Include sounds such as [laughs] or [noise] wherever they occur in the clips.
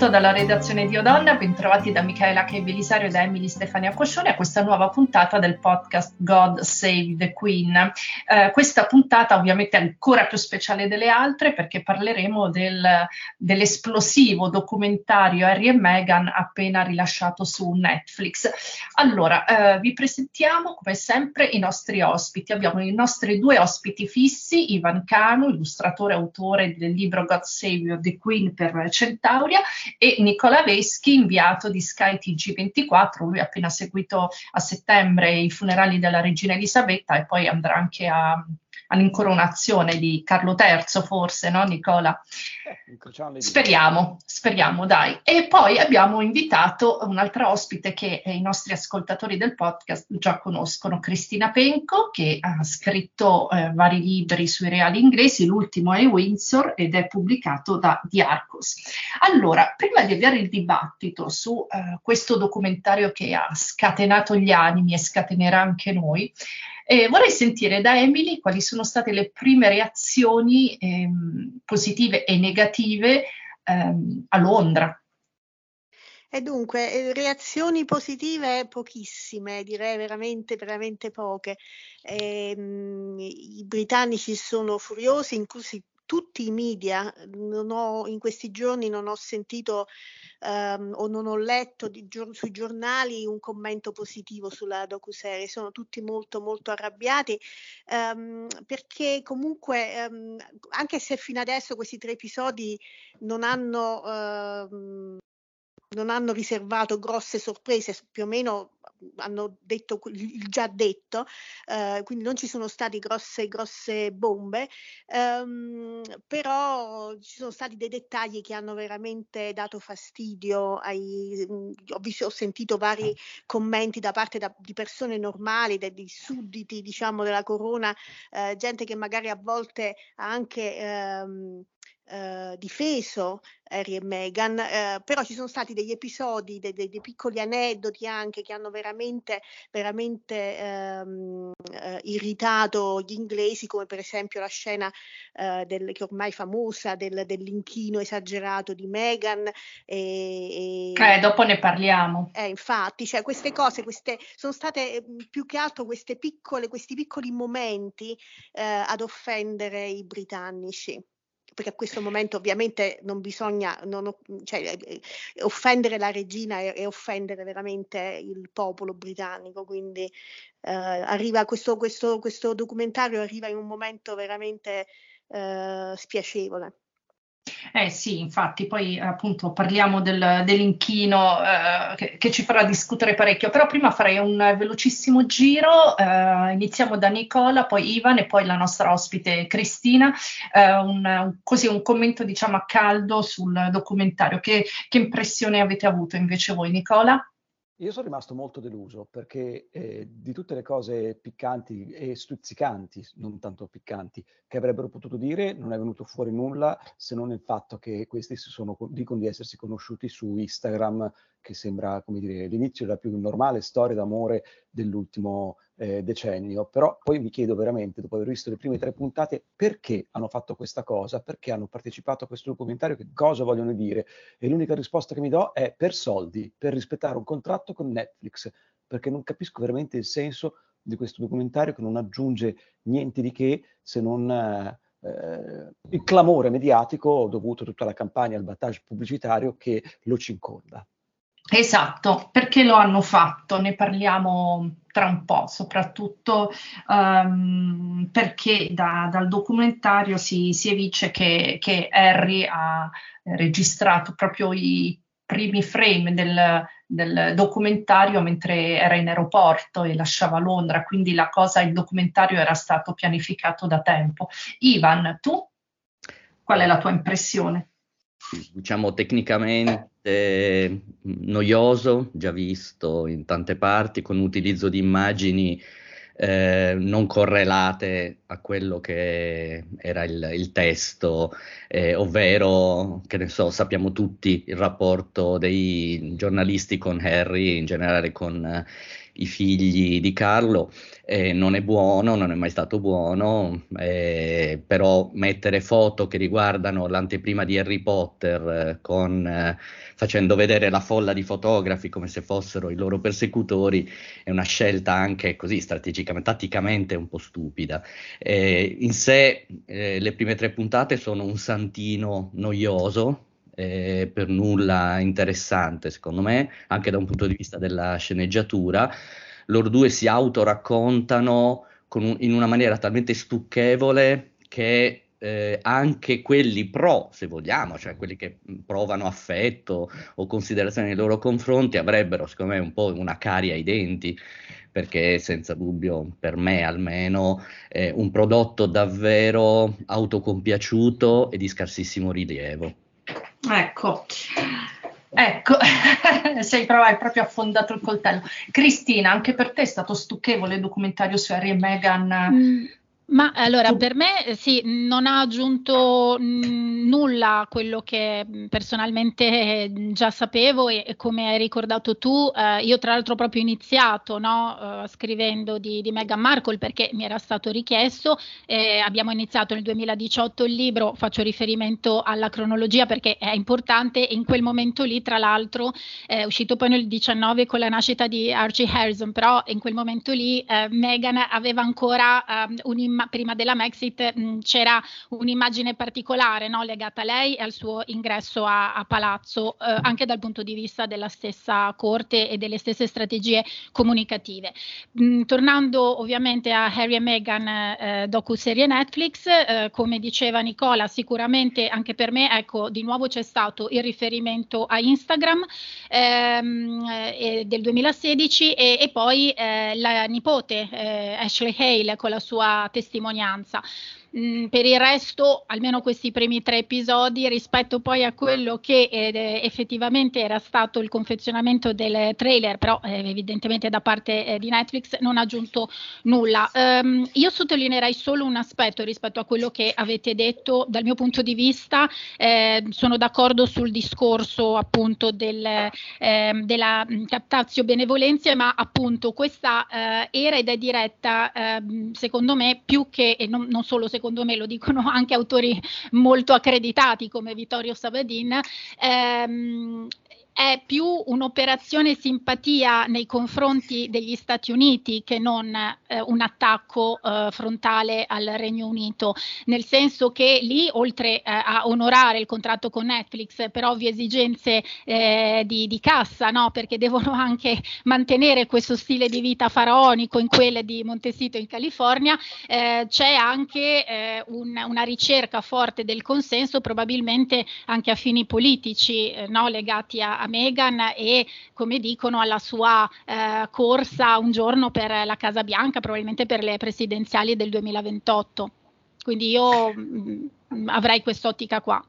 Saluto dalla redazione di Odonna, bentrovati da Michaela Che Belisario e da Emily Stefania Coscione a questa nuova puntata del podcast God Save the Queen. Eh, questa puntata ovviamente è ancora più speciale delle altre perché parleremo del, dell'esplosivo documentario Harry e Meghan appena rilasciato su Netflix. Allora, eh, vi presentiamo come sempre i nostri ospiti. Abbiamo i nostri due ospiti fissi, Ivan Cano, illustratore e autore del libro God Save the Queen per Centauria e Nicola Veschi, inviato di Sky TG24. Lui ha appena seguito a settembre i funerali della regina Elisabetta e poi andrà anche a all'incoronazione di Carlo III, forse, no Nicola? Eh, speriamo, speriamo, dai. E poi abbiamo invitato un'altra ospite che i nostri ascoltatori del podcast già conoscono, Cristina Penco, che ha scritto eh, vari libri sui reali inglesi, l'ultimo è Windsor ed è pubblicato da The Arcos. Allora, prima di avviare il dibattito su eh, questo documentario che ha scatenato gli animi e scatenerà anche noi, eh, vorrei sentire da Emily quali sono state le prime reazioni ehm, positive e negative ehm, a Londra. E dunque, eh, reazioni positive pochissime, direi veramente, veramente poche. Eh, I britannici sono furiosi, inclusi tutti i media, ho, in questi giorni non ho sentito um, o non ho letto di, sui giornali un commento positivo sulla docuserie, sono tutti molto molto arrabbiati um, perché comunque um, anche se fino adesso questi tre episodi non hanno non hanno riservato grosse sorprese, più o meno hanno detto il già detto, eh, quindi non ci sono state grosse, grosse bombe, ehm, però ci sono stati dei dettagli che hanno veramente dato fastidio. Ai, mm, ho, visto, ho sentito vari commenti da parte da, di persone normali, dei sudditi diciamo della corona, eh, gente che magari a volte ha anche ehm, eh, difeso Harry e Meghan, eh, però ci sono stati degli episodi, dei, dei, dei, piccoli aneddoti anche che hanno veramente, veramente ehm, eh, irritato gli inglesi, come per esempio la scena eh, del, che ormai è famosa del, dell'inchino esagerato di Meghan. E, e, eh, dopo ne parliamo. Eh, infatti, cioè, queste cose queste, sono state mm, più che altro queste piccole, questi piccoli momenti ad offendere i britannici perché a questo momento ovviamente non bisogna non, cioè, eh, eh, offendere la regina e, e, offendere veramente il popolo britannico, quindi eh, arriva questo, questo, questo, documentario arriva in un momento veramente eh, spiacevole. Eh sì, infatti, poi appunto parliamo del, dell'inchino eh, che, che, ci farà discutere parecchio, però prima farei un velocissimo giro, eh, iniziamo da Nicola, poi Ivan e poi la nostra ospite Cristina, eh, un, così un commento diciamo a caldo sul documentario, che, che impressione avete avuto invece voi Nicola? Io sono rimasto molto deluso perché eh, di tutte le cose piccanti e stuzzicanti, non tanto piccanti, che avrebbero potuto dire, non è venuto fuori nulla se non il fatto che questi si sono, dicono di essersi conosciuti su Instagram che sembra come dire, l'inizio della più normale storia d'amore dell'ultimo eh, decennio. Però poi mi chiedo veramente, dopo aver visto le prime tre puntate, perché hanno fatto questa cosa, perché hanno partecipato a questo documentario, che cosa vogliono dire. E l'unica risposta che mi do è per soldi, per rispettare un contratto con Netflix, perché non capisco veramente il senso di questo documentario che non aggiunge niente di che se non... Eh, il clamore mediatico dovuto tutta la campagna, al battage pubblicitario che lo cinconda. Esatto, perché lo hanno fatto? Ne parliamo tra un po', soprattutto um, perché da, dal documentario si, si evince che, che, Harry ha registrato proprio i primi frame del, del, documentario mentre era in aeroporto e lasciava Londra, quindi la cosa, il documentario era stato pianificato da tempo. Ivan, tu qual è la tua impressione? Diciamo tecnicamente noioso, già visto in tante parti, con utilizzo di immagini eh, non correlate a quello che era il, il testo, eh, ovvero, che ne so, sappiamo tutti il rapporto dei giornalisti con Harry, in generale con i figli di Carlo, eh, non è buono, non è mai stato buono, eh, però mettere foto che riguardano l'anteprima di Harry Potter eh, con, eh, facendo vedere la folla di fotografi come se fossero i loro persecutori è una scelta anche così strategicamente, tatticamente un po' stupida. Eh, in sé le prime tre puntate sono un santino noioso, eh, per nulla interessante, secondo me, anche da un punto di vista della sceneggiatura. Loro due si autoraccontano un, in una maniera talmente stucchevole che eh, anche quelli pro, se vogliamo, cioè quelli che provano affetto o considerazione nei loro confronti, avrebbero, secondo me, un po' una caria ai denti perché senza dubbio, per me almeno, è un prodotto davvero autocompiaciuto e di scarsissimo rilievo. Ecco. Ecco, [laughs] sei proprio, hai proprio affondato il coltello. Cristina, anche per te è stato stucchevole il documentario su Harry e Meghan? Mm, ma allora per me eh, sì, non ha aggiunto mh, nulla a quello che personalmente eh, [laughs] già sapevo e, e come hai ricordato tu, eh, io tra l'altro ho proprio iniziato no, uh, scrivendo di, di, Meghan Markle perché mi era stato richiesto, eh, abbiamo iniziato nel 2018 il libro, faccio riferimento alla cronologia perché è importante e in quel momento lì tra l'altro è uscito poi nel 19 con la nascita di Archie Harrison, però in quel momento lì eh, Meghan aveva ancora um, un'immagine prima della Mexit mh, c'era un'immagine particolare no, legata a lei e al suo ingresso a, a palazzo, eh, anche dal punto di vista della stessa corte e delle stesse strategie comunicative. Mh, tornando ovviamente a Harry e Meghan, eh, docu-serie Netflix, eh, come diceva Nicola, sicuramente anche per me, ecco, di nuovo c'è stato il riferimento a Instagram ehm, eh, del 2016 e, e poi eh, la nipote eh, Ashley Hale con la sua testimonianza testimonianza. Mm, per il resto, almeno questi primi tre episodi, rispetto poi a quello che eh, effettivamente era stato il confezionamento del trailer, però eh, evidentemente da parte eh, di Netflix non ha aggiunto nulla. Um, io sottolineerei solo un aspetto rispetto a quello che avete detto. Dal mio punto di vista, eh, sono d'accordo sul discorso appunto del, ehm, della mm, captazio benevolenza, ma appunto questa eh, era ed è diretta, ehm, secondo me, più che, e non, non solo secondo secondo me lo dicono [laughs] anche autori molto accreditati come Vittorio Sabadin, ehm, è più un'operazione simpatia nei confronti degli Stati Uniti che non eh, un attacco eh, frontale al Regno Unito, nel senso che lì, oltre eh, a onorare il contratto con Netflix per ovvie esigenze eh, di, di, cassa, no? perché devono anche mantenere questo stile di vita faraonico in quelle di Montecito in California, eh, c'è anche eh, un, una ricerca forte del consenso, probabilmente anche a fini politici no? legati a, a Meghan e, come dicono, alla sua eh, corsa un giorno per la Casa Bianca, probabilmente per le presidenziali del 2028. Quindi io mh, mm, avrei quest'ottica qua.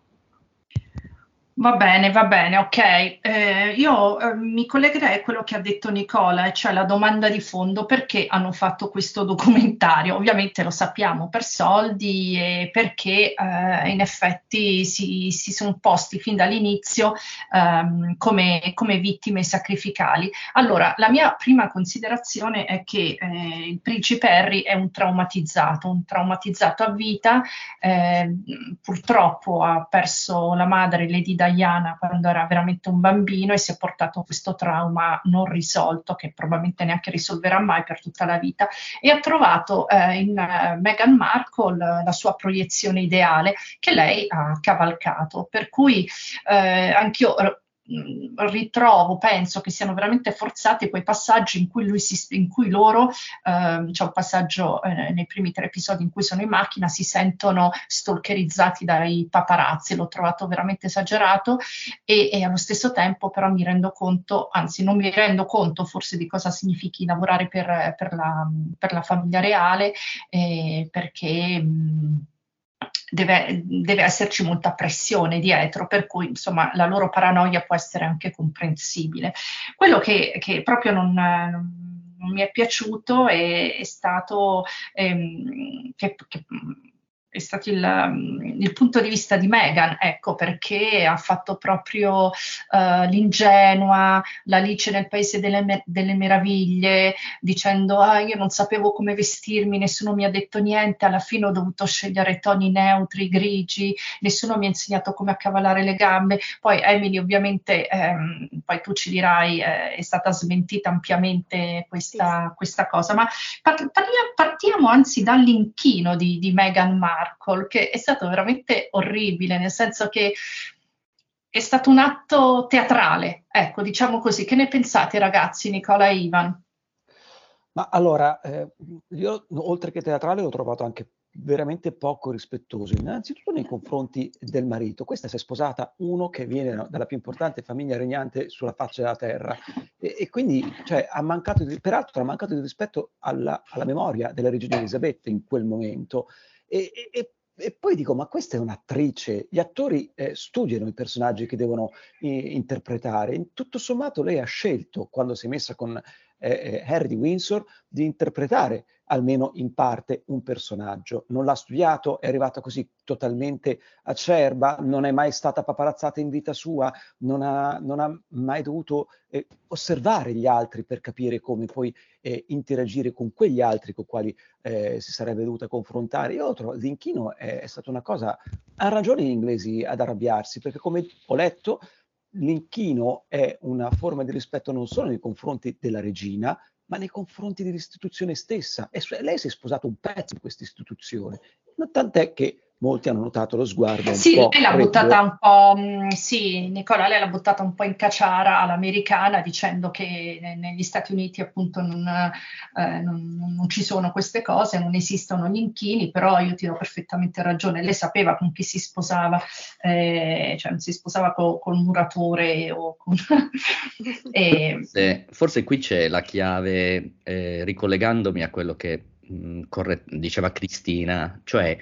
Va bene, va bene, ok. Eh, io eh, mi collegherei a quello che ha detto Nicola, cioè la domanda di fondo, perché hanno fatto questo documentario? Ovviamente lo sappiamo per soldi e perché eh, in effetti si, si, sono posti fin dall'inizio ehm, come, come, vittime sacrificali. Allora, la mia prima considerazione è che eh, il principe Harry è un traumatizzato, un traumatizzato a vita, eh, purtroppo ha perso la madre Lady Diana Diana quando era veramente un bambino e si è portato questo trauma non risolto che probabilmente neanche risolverà mai per tutta la vita e ha trovato eh, in uh, Meghan Markle la sua proiezione ideale che lei ha cavalcato. Per cui eh, anch'io ritrovo, penso che siano veramente forzati quei passaggi in cui, lui si, in cui loro, eh, c'è un passaggio eh, nei primi tre episodi in cui sono in macchina, si sentono stalkerizzati dai paparazzi, l'ho trovato veramente esagerato e, e, allo stesso tempo però mi rendo conto, anzi non mi rendo conto forse di cosa significhi lavorare per, per, la, per la, famiglia reale eh, perché... Mh, deve, deve, esserci molta pressione dietro, per cui insomma la loro paranoia può essere anche comprensibile. Quello che, che proprio non, non, mi è piaciuto è, è stato ehm, che, che è stato il, mm, il, punto di vista di Meghan, ecco, perché ha fatto proprio uh, l'ingenua, l'Alice nel Paese delle, delle, Meraviglie, dicendo ah, io non sapevo come vestirmi, nessuno mi ha detto niente, alla fine ho dovuto scegliere toni neutri, grigi, nessuno mi ha insegnato come accavallare le gambe. Poi Emily ovviamente, ehm, poi tu ci dirai, eh, è stata smentita ampiamente questa, questa cosa, ma par- partiamo anzi dall'inchino di, di Meghan Markle Markle, che è stato veramente orribile, nel senso che è stato un atto teatrale, ecco, diciamo così. Che ne pensate ragazzi, Nicola e Ivan? Ma allora, eh, io oltre che teatrale l'ho trovato anche veramente poco rispettoso, innanzitutto nei confronti del marito. Questa si è sposata uno che viene dalla più importante famiglia regnante sulla faccia della terra e, e quindi cioè, ha mancato di, peraltro ha mancato di rispetto alla, alla memoria della regina Elisabetta in quel momento e, e, e poi dico, ma questa è un'attrice, gli attori eh, studiano i personaggi che devono i, interpretare. In tutto sommato lei ha scelto, quando si è messa con eh, eh, Harry di Windsor, di interpretare almeno in parte un personaggio. Non l'ha studiato, è arrivata così totalmente acerba, non è mai stata paparazzata in vita sua, non ha, non ha mai dovuto eh, osservare gli altri per capire come poi eh, interagire con quegli altri con i quali eh, si sarebbe dovuta confrontare. Io trovo l'inchino è, è stata una cosa, ha ragione gli inglesi ad arrabbiarsi, perché come ho letto, l'inchino è una forma di rispetto non solo nei confronti della regina, ma nei confronti dell'istituzione stessa. E lei si è sposato un pezzo di questa istituzione, tant'è che molti hanno notato lo sguardo. sì, lei l'ha buttata un po', mm, sì, Nicola, lei l'ha buttata un po' in cacciara all'americana dicendo che negli Stati Uniti appunto non, eh, non, non, ci sono queste cose, non esistono gli inchini, però io ti do perfettamente ragione, lei sapeva con chi si sposava, eh, cioè non si sposava co, col muratore o con... [laughs] e... forse, forse, qui c'è la chiave, eh, ricollegandomi a quello che mh, mm, corre- diceva Cristina, cioè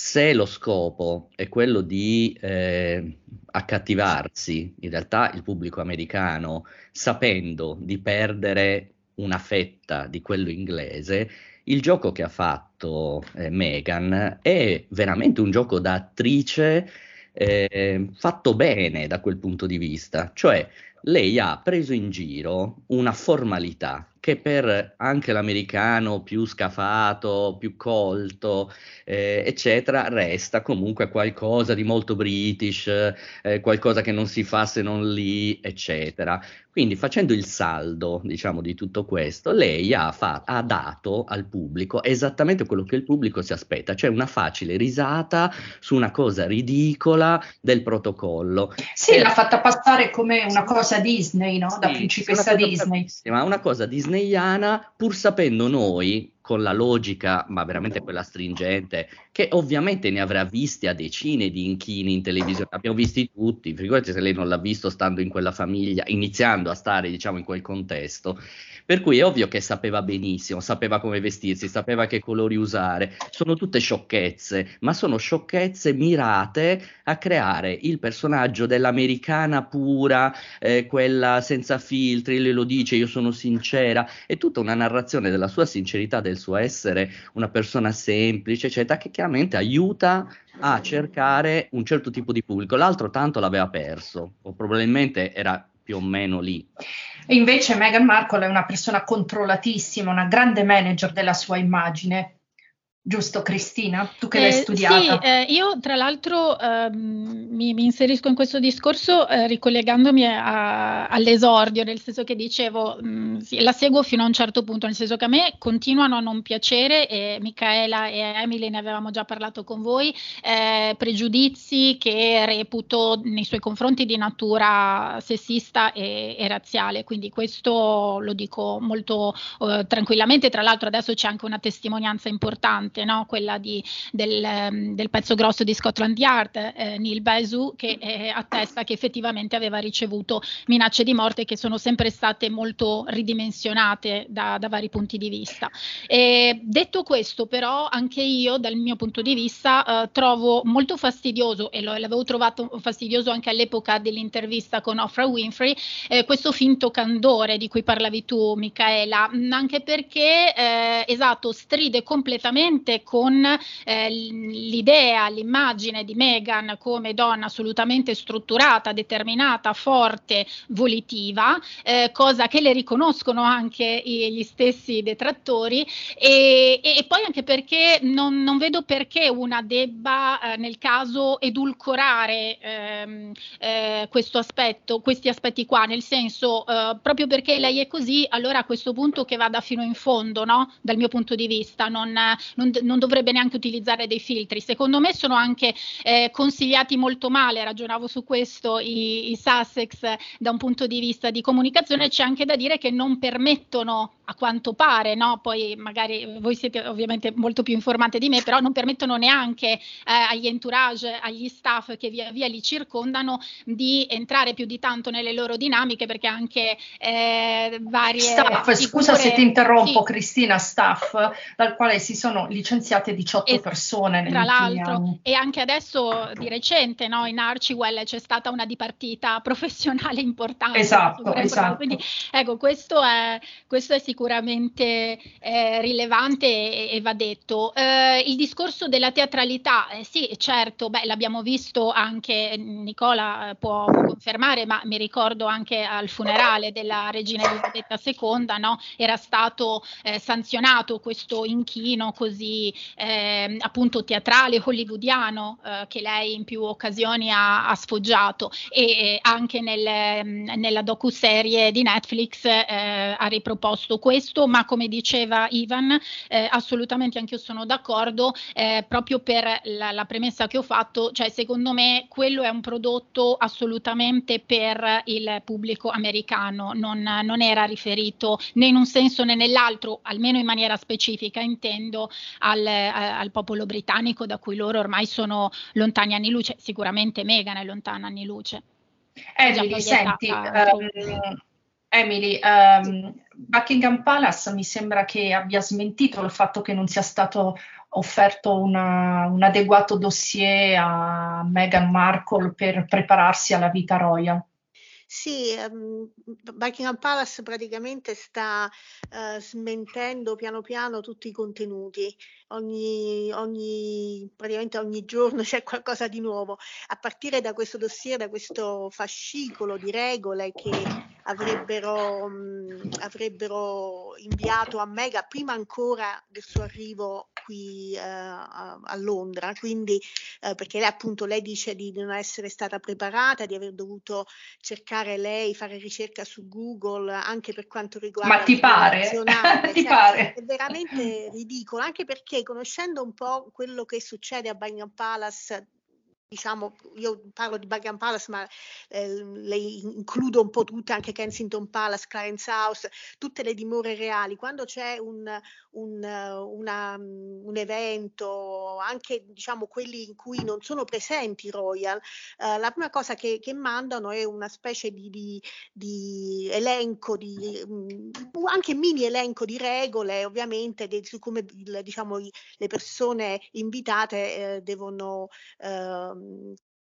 se lo scopo è quello di eh, accattivarsi, in realtà il pubblico americano, sapendo di perdere una fetta di quello inglese, il gioco che ha fatto eh, Meghan è veramente un gioco da attrice eh, fatto bene da quel punto di vista, cioè lei ha preso in giro una formalità che per anche l'americano più scafato, più colto, eh, eccetera, resta comunque qualcosa di molto british, eh, qualcosa che non si fa se non lì, eccetera. Quindi facendo il saldo, diciamo, di tutto questo, lei ha, fa- ha, dato al pubblico esattamente quello che il pubblico si aspetta, cioè una facile risata su una cosa ridicola del protocollo. Sì, eh, l'ha fatta passare come una cosa Disney, no? Da sì, principessa Disney. Ma una cosa disneyana, pur sapendo noi con la logica, ma veramente quella stringente, che ovviamente ne avrà visti a decine di inchini in televisione, abbiamo visti tutti, figurati se lei non l'ha visto stando in quella famiglia, iniziando a stare diciamo in quel contesto, per cui è ovvio che sapeva benissimo, sapeva come vestirsi, sapeva che colori usare. Sono tutte sciocchezze, ma sono sciocchezze mirate a creare il personaggio dell'americana pura, eh, quella senza filtri, lei lo dice, io sono sincera. È tutta una narrazione della sua sincerità, del suo essere una persona semplice, eccetera, che chiaramente aiuta a cercare un certo tipo di pubblico. L'altro tanto l'aveva perso, o probabilmente era più o meno lì. E invece Meghan Markle è una persona controllatissima, una grande manager della sua immagine. Giusto Cristina? Tu che eh, l'hai studiata. Sì, eh, io tra l'altro eh, mi, mi, inserisco in questo discorso eh, ricollegandomi a, all'esordio, nel senso che dicevo, mh, mm, sì, la seguo fino a un certo punto, nel senso che a me continuano a non piacere, e Micaela e Emily ne avevamo già parlato con voi, eh, pregiudizi che reputo nei suoi confronti di natura sessista e, e razziale, quindi questo lo dico molto eh, tranquillamente, tra l'altro adesso c'è anche una testimonianza importante recente, no? quella di, del, ehm, del, pezzo grosso di Scotland Yard, eh, Neil Basu, che eh, attesta che effettivamente aveva ricevuto minacce di morte che sono sempre state molto ridimensionate da, da vari punti di vista. E detto questo, però, anche io, dal mio punto di vista, eh, trovo molto fastidioso, e lo, l'avevo trovato fastidioso anche all'epoca dell'intervista con Oprah Winfrey, eh, questo finto candore di cui parlavi tu, Michaela, anche perché, eh, esatto, stride completamente assolutamente con eh, l'idea, l'immagine di Meghan come donna assolutamente strutturata, determinata, forte, volitiva, eh, cosa che le riconoscono anche gli stessi detrattori e, e poi anche perché non, non, vedo perché una debba eh, nel caso edulcorare ehm, eh, questo aspetto, questi aspetti qua, nel senso eh, proprio perché lei è così, allora a questo punto che vada fino in fondo, no? dal mio punto di vista, non, non, non dovrebbe neanche utilizzare dei filtri. Secondo me sono anche eh, consigliati molto male, ragionavo su questo, i, i Sussex da un punto di vista di comunicazione, c'è anche da dire che non permettono a quanto pare, no? poi magari voi siete ovviamente molto più informate di me, però non permettono neanche eh, agli entourage, agli staff che via via li circondano di entrare più di tanto nelle loro dinamiche perché anche eh, varie... Staff, figure... scusa se ti interrompo sì. Cristina, staff dal quale si sono licenziate 18 es- persone. Tra l'altro, anni. e anche adesso di recente no, in Archewell c'è stata una dipartita [laughs] professionale importante. Esatto, esatto. Quindi ecco, questo è, questo è sicuramente eh, rilevante e, e, va detto. Eh, il discorso della teatralità, eh, sì, certo, beh, l'abbiamo visto anche, Nicola può, può, confermare, ma mi ricordo anche al funerale della regina Elisabetta II, no? era stato eh, sanzionato questo inchino così ehm, appunto teatrale, hollywoodiano, eh, che lei in più occasioni ha, ha sfoggiato. E anche nel, nella docu-serie di Netflix eh, ha riproposto questo, ma come diceva Ivan, eh, assolutamente anche io sono d'accordo, eh, proprio per la, la, premessa che ho fatto, cioè secondo me quello è un prodotto assolutamente per il pubblico americano, non, non era riferito né in un senso né nell'altro, almeno in maniera specifica intendo, al, al popolo britannico da cui loro ormai sono lontani anni luce, sicuramente Meghan è lontana anni luce. Emily, senti, um, Emily, um, Buckingham Palace mi sembra che abbia smentito il fatto che non sia stato offerto una, un adeguato dossier a Meghan Markle per prepararsi alla vita royal. Sì, um, Buckingham Palace praticamente sta uh, smentendo piano piano tutti i contenuti. Ogni, ogni, praticamente ogni giorno [laughs] c'è qualcosa di nuovo, a partire da questo dossier, da questo fascicolo di regole che avrebbero, mh, avrebbero inviato a Mega prima ancora del suo arrivo qui eh, a, Londra, quindi eh, perché lei appunto lei dice di non essere stata preparata, di aver dovuto cercare lei, fare ricerca su Google anche per quanto riguarda... Ma ti pare? [laughs] ti cioè, pare? È veramente ridicolo, anche perché perché conoscendo un po' quello che succede a Buckingham Palace diciamo, io parlo di Buckingham Palace, ma eh, le includo un po' tutte, anche Kensington Palace, Clarence House, tutte le dimore reali. Quando c'è un, un, una, un evento, anche diciamo quelli in cui non sono presenti i royal, eh, la prima cosa che, che, mandano è una specie di, di, di elenco, di, mh, anche mini elenco di regole, ovviamente, su come diciamo, le persone invitate eh, devono eh,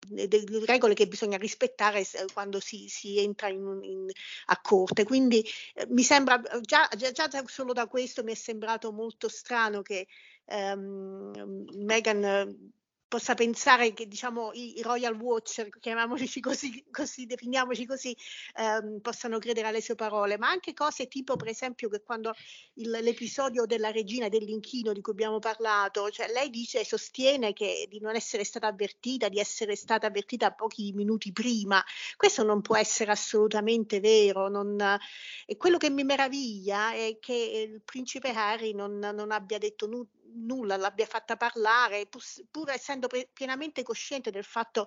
delle regole che bisogna rispettare quando si, si entra in, in, a corte. Quindi eh, mi sembra già, già, già, solo da questo mi è sembrato molto strano che ehm, Meghan possa pensare che diciamo, i, i Royal Watcher, chiamiamoci così, [laughs] così definiamoci così, ehm, possano credere alle sue parole, ma anche cose tipo per esempio che quando il, l'episodio della regina dell'inchino di cui abbiamo parlato, cioè lei dice, sostiene che di non essere stata avvertita, di essere stata avvertita pochi minuti prima, questo non può essere assolutamente vero, non, e quello che mi meraviglia è che il principe Harry non, non abbia detto nulla nulla l'abbia fatta parlare, pur, pur essendo pre- pienamente cosciente del fatto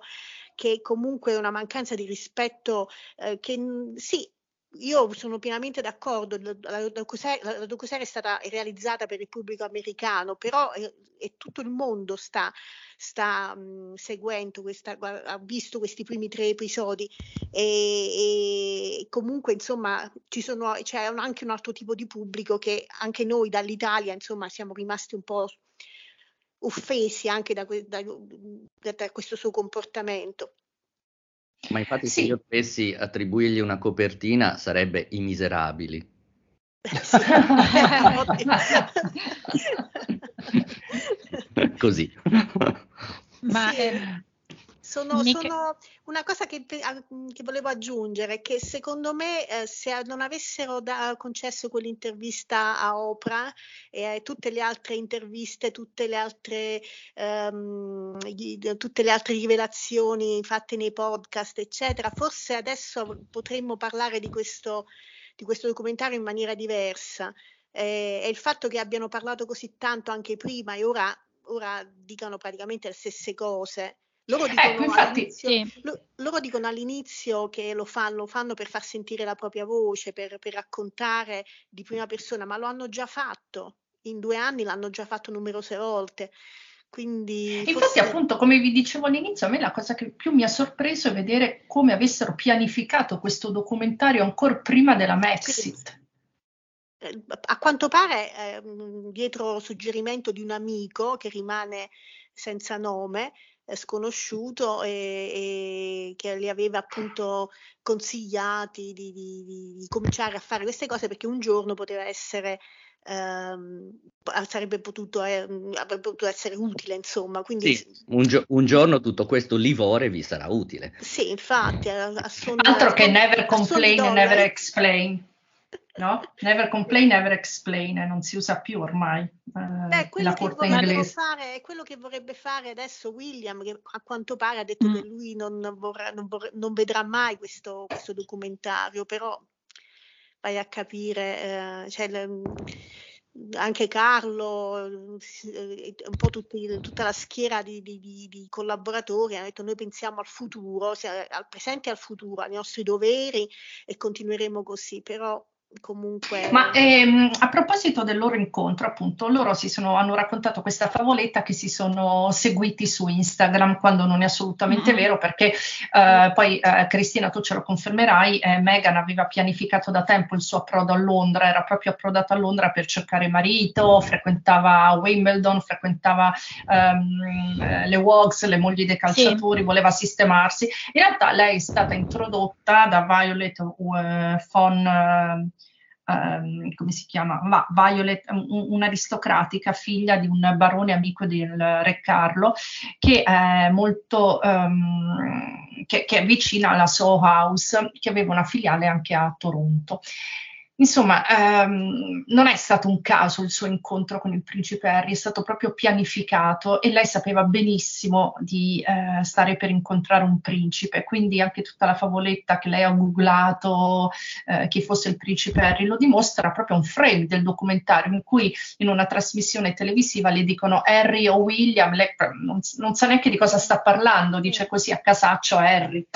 che comunque è una mancanza di rispetto eh, che sì, io sono pienamente d'accordo, la, la, docuserie, docuserie è stata realizzata per il pubblico americano, però è, è tutto il mondo sta, sta mh, seguendo, questa, ha visto questi primi tre episodi e, e comunque insomma sono, c'è anche un altro tipo di pubblico che anche noi dall'Italia insomma siamo rimasti un po' offesi anche da, da, da questo suo comportamento. Ma infatti sì. se io dovessi attribuirgli una copertina sarebbe I Miserabili. [laughs] così. Ma sì. eh, sono, sono, una cosa che, che, volevo aggiungere è che secondo me eh, se non avessero da, concesso quell'intervista a Oprah e a tutte le altre interviste, tutte le altre, um, tutte le altre rivelazioni fatte nei podcast, eccetera, forse adesso potremmo parlare di questo, di questo documentario in maniera diversa. Eh, e il fatto che abbiano parlato così tanto anche prima e ora, ora dicano praticamente le stesse cose loro dicono, ecco, infatti, sì. lo, loro dicono, all'inizio, che lo fanno, lo fanno, per far sentire la propria voce, per, per, raccontare di prima persona, ma lo hanno già fatto. In due anni l'hanno già fatto numerose volte. Quindi, Infatti, forse... appunto, come vi dicevo all'inizio, a me la cosa che più mi ha sorpreso è vedere come avessero pianificato questo documentario ancora prima della Maxit. Eh, a quanto pare, eh, dietro suggerimento di un amico che rimane senza nome, sconosciuto e, e, che li aveva appunto consigliati di, di, di, di, cominciare a fare queste cose perché un giorno poteva essere ehm, sarebbe potuto, eh, avrebbe potuto essere utile insomma quindi sì, un, gio- un, giorno tutto questo livore vi sarà utile. Sì infatti a, a son, altro che never complain never explain no? Never complain, never explain, eh, non si usa più ormai eh, eh, quello, che fare, è quello che vorrebbe fare adesso William, che a quanto pare ha detto mm. che lui non, vorrà, non, vorrà, non vedrà mai questo, questo, documentario, però vai a capire, eh, cioè, anche Carlo, eh, un po' tutti, tutta la schiera di, di, di, collaboratori hanno detto noi pensiamo al futuro, al presente e al futuro, ai nostri doveri e continueremo così, però comunque. Ma ehm, a proposito del loro incontro, appunto, loro si sono, hanno raccontato questa favoletta che si sono seguiti su Instagram quando non è assolutamente mm-hmm. vero, perché eh, poi eh, Cristina, tu ce lo confermerai, eh, Meghan aveva pianificato da tempo il suo approdo a Londra, era proprio approdato a Londra per cercare marito, frequentava Wimbledon, frequentava ehm, eh, le Wogs, le mogli dei calciatori, sì. voleva sistemarsi. In realtà lei è stata introdotta da Violet uh, von ehm, come si chiama, Va, Violet, un'aristocratica figlia di un barone amico del re Carlo, che è molto, um, che, che è vicina alla Soho House, che aveva una filiale anche a Toronto. Insomma, ehm, non è stato un caso il suo incontro con il principe Harry, è stato proprio pianificato e lei sapeva benissimo di eh, stare per incontrare un principe, quindi anche tutta la favoletta che lei ha googlato eh, chi fosse il principe Harry lo dimostra proprio un frame del documentario in cui in una trasmissione televisiva le dicono Harry o William, lei non, non sa neanche di cosa sta parlando, dice così a casaccio Harry.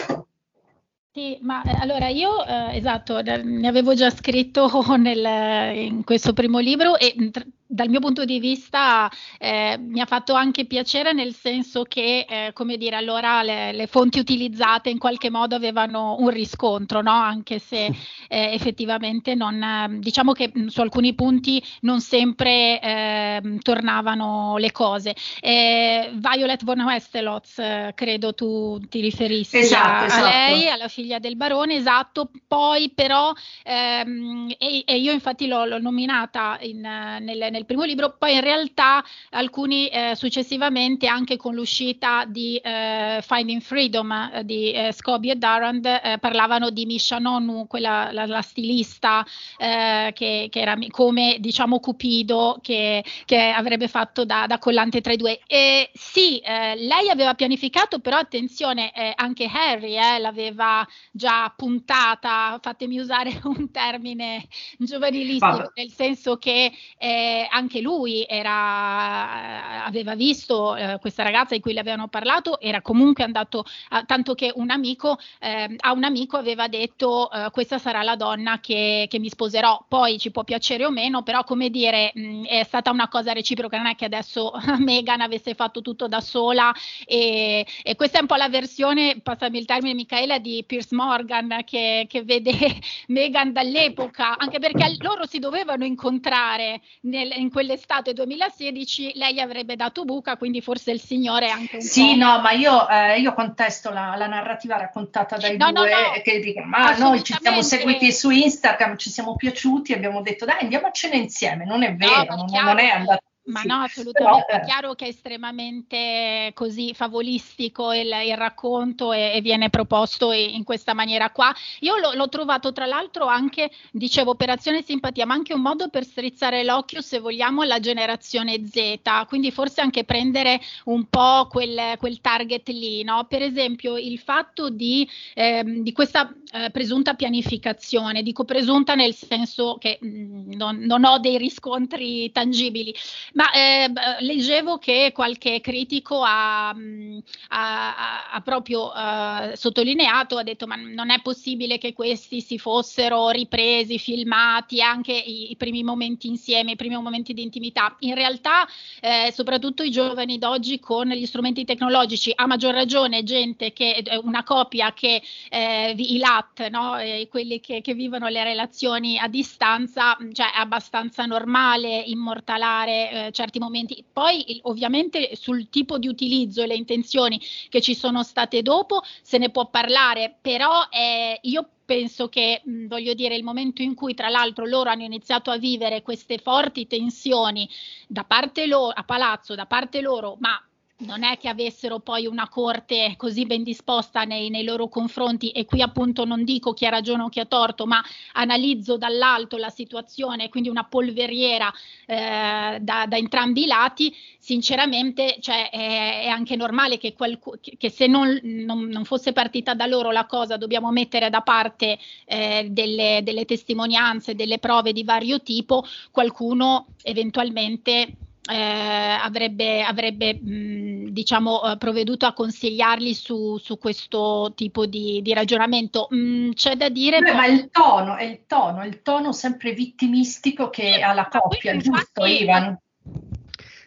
Sì, ma eh, allora io, eh, esatto, ne avevo già scritto [laughs] nel, in questo primo libro e tra, dal mio punto di vista eh, mi ha fatto anche piacere nel senso che, eh, come dire, allora le, le, fonti utilizzate in qualche modo avevano un riscontro, no? anche se eh, effettivamente non, diciamo che su alcuni punti non sempre ehm, tornavano le cose. Violet von Westerlotz, credo tu ti riferissi esatto, a, esatto. a, lei, alla figlia del barone, esatto, poi però, ehm, e, e, io infatti l'ho, l'ho nominata in, nel nel primo libro, poi in realtà alcuni eh, successivamente anche con l'uscita di eh, Finding Freedom eh, di eh, Scobie e Durand eh, parlavano di Misha Nonu, quella la, la stilista eh, che, che, era come diciamo Cupido che, che avrebbe fatto da, da, collante tra i due. E sì, lei aveva pianificato, però attenzione, anche Harry l'aveva già puntata, fatemi usare [laughs] un termine giovanilissimo, nel senso che eh, anche lui era, aveva visto eh, questa ragazza di cui le avevano parlato, era comunque andato, a, tanto che un amico, eh, a un amico aveva detto eh, questa sarà la donna che, che, mi sposerò, poi ci può piacere o meno, però come dire mh, è stata una cosa reciproca, non è che adesso [laughs] Meghan avesse fatto tutto da sola e, e questa è un po' la versione, passami il termine Michaela, di Pierce Morgan che, che vede [laughs] Meghan dall'epoca, anche perché loro si dovevano incontrare nel, in quell'estate 2016 lei avrebbe dato buca, quindi forse il signore anche un sì, po'. no, ma io, eh, io contesto la, la, narrativa raccontata dai no, due no, no, che dicono, ma noi ci siamo seguiti su Instagram, ci siamo piaciuti, abbiamo detto dai andiamocene insieme, non è vero, non, non, è andato Ma sì, no, assolutamente, però, è eh, chiaro che è estremamente così favolistico il, il racconto e, e, viene proposto in questa maniera qua. Io lo, l'ho trovato tra l'altro anche, dicevo, operazione simpatia, ma anche un modo per strizzare l'occhio, se vogliamo, alla generazione Z, quindi forse anche prendere un po' quel, quel target lì, no? Per esempio il fatto di, eh, di questa eh, presunta pianificazione, dico presunta nel senso che mh, mm, non, non ho dei riscontri tangibili, ma eh, leggevo che qualche critico ha, mm, ha, ha proprio uh, sottolineato, ha detto ma non è possibile che questi si fossero ripresi, filmati, anche i, i primi momenti insieme, i primi momenti di intimità. In realtà, eh, soprattutto i giovani d'oggi con gli strumenti tecnologici, a maggior ragione gente che, una coppia che eh, i LAT, no? eh, quelli che, che, vivono le relazioni a distanza, cioè è abbastanza normale immortalare certi momenti. Poi ovviamente sul tipo di utilizzo e le intenzioni che ci sono state dopo se ne può parlare, però eh, io penso che, mh, voglio dire, il momento in cui tra l'altro loro hanno iniziato a vivere queste forti tensioni da parte loro, a palazzo, da parte loro, ma non è che avessero poi una corte così ben disposta nei, nei, loro confronti e qui appunto non dico chi ha ragione o chi ha torto, ma analizzo dall'alto la situazione, quindi una polveriera eh, da, da, entrambi i lati, sinceramente cioè, è, è, anche normale che, qualcu- che se non, non, non, fosse partita da loro la cosa dobbiamo mettere da parte eh, delle, delle testimonianze, delle prove di vario tipo, qualcuno eventualmente eh, avrebbe, avrebbe mh, diciamo, eh, provveduto a consigliarli su, su questo tipo di, di ragionamento. Mh, c'è da dire. Beh, ma il tono, è il tono, il tono sempre vittimistico che ha la coppia, infatti, giusto, Ivan?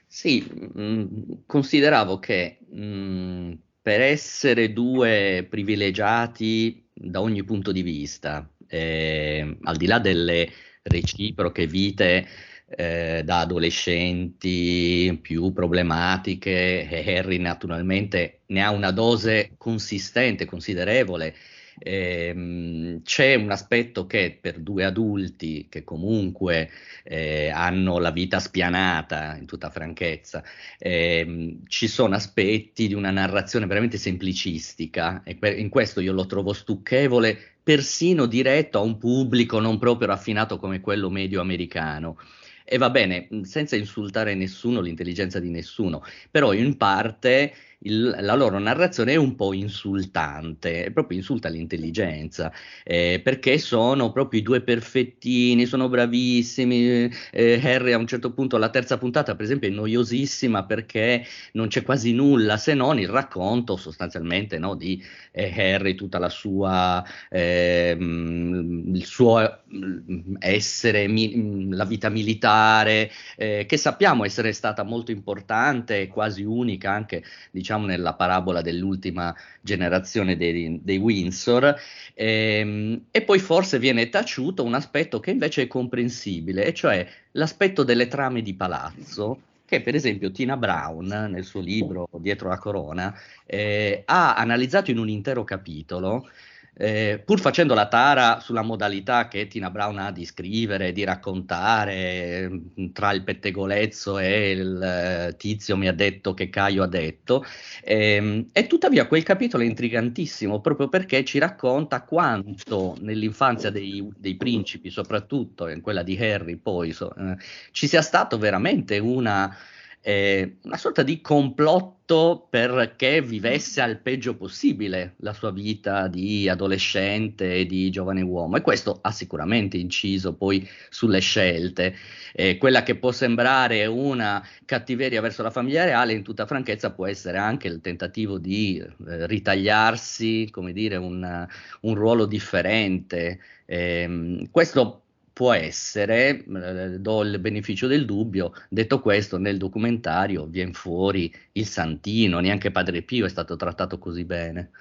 Sì, mh, consideravo che mh, per essere due privilegiati da ogni punto di vista, eh, al di là delle reciproche vite eh, da adolescenti più problematiche e Harry naturalmente ne ha una dose consistente, considerevole. Eh, c'è un aspetto che per due adulti che comunque eh, hanno la vita spianata in tutta franchezza, eh, ci sono aspetti di una narrazione veramente semplicistica e per, in questo io lo trovo stucchevole persino diretto a un pubblico non proprio raffinato come quello medio americano. E va bene, senza insultare nessuno, l'intelligenza di nessuno, però in parte il, la loro narrazione è un po' insultante, proprio insulta l'intelligenza, eh, perché sono proprio i due perfettini, sono bravissimi. Eh, Harry a un certo punto, la terza puntata, per esempio, è noiosissima perché non c'è quasi nulla se non il racconto sostanzialmente no, di eh, Harry, tutta la sua, ehm, il suo mm, essere, mi, la vita militare, eh, che sappiamo essere stata molto importante quasi unica anche, diciamo, diciamo nella parabola dell'ultima generazione dei, dei Windsor, ehm, e poi forse viene taciuto un aspetto che invece è comprensibile, e cioè l'aspetto delle trame di palazzo, che per esempio Tina Brown nel suo libro Dietro la corona eh, ha analizzato in un intero capitolo eh, pur facendo la tara sulla modalità che Tina Brown ha di scrivere, di raccontare, mm, tra il pettegolezzo e il eh, tizio mi ha detto che Caio ha detto, ehm, e tuttavia quel capitolo è intrigantissimo proprio perché ci racconta quanto nell'infanzia dei, dei principi, soprattutto in quella di Harry poi, so, eh, ci sia stato veramente una eh, una sorta di complotto perché vivesse al peggio possibile la sua vita di adolescente e di giovane uomo e questo ha sicuramente inciso poi sulle scelte. Eh, quella che può sembrare una cattiveria verso la famiglia reale in tutta franchezza può essere anche il tentativo di eh, ritagliarsi, come dire, un, un ruolo differente. Eh, questo può essere, eh, do il beneficio del dubbio, detto questo nel documentario viene fuori il Santino, neanche Padre Pio è stato trattato così bene.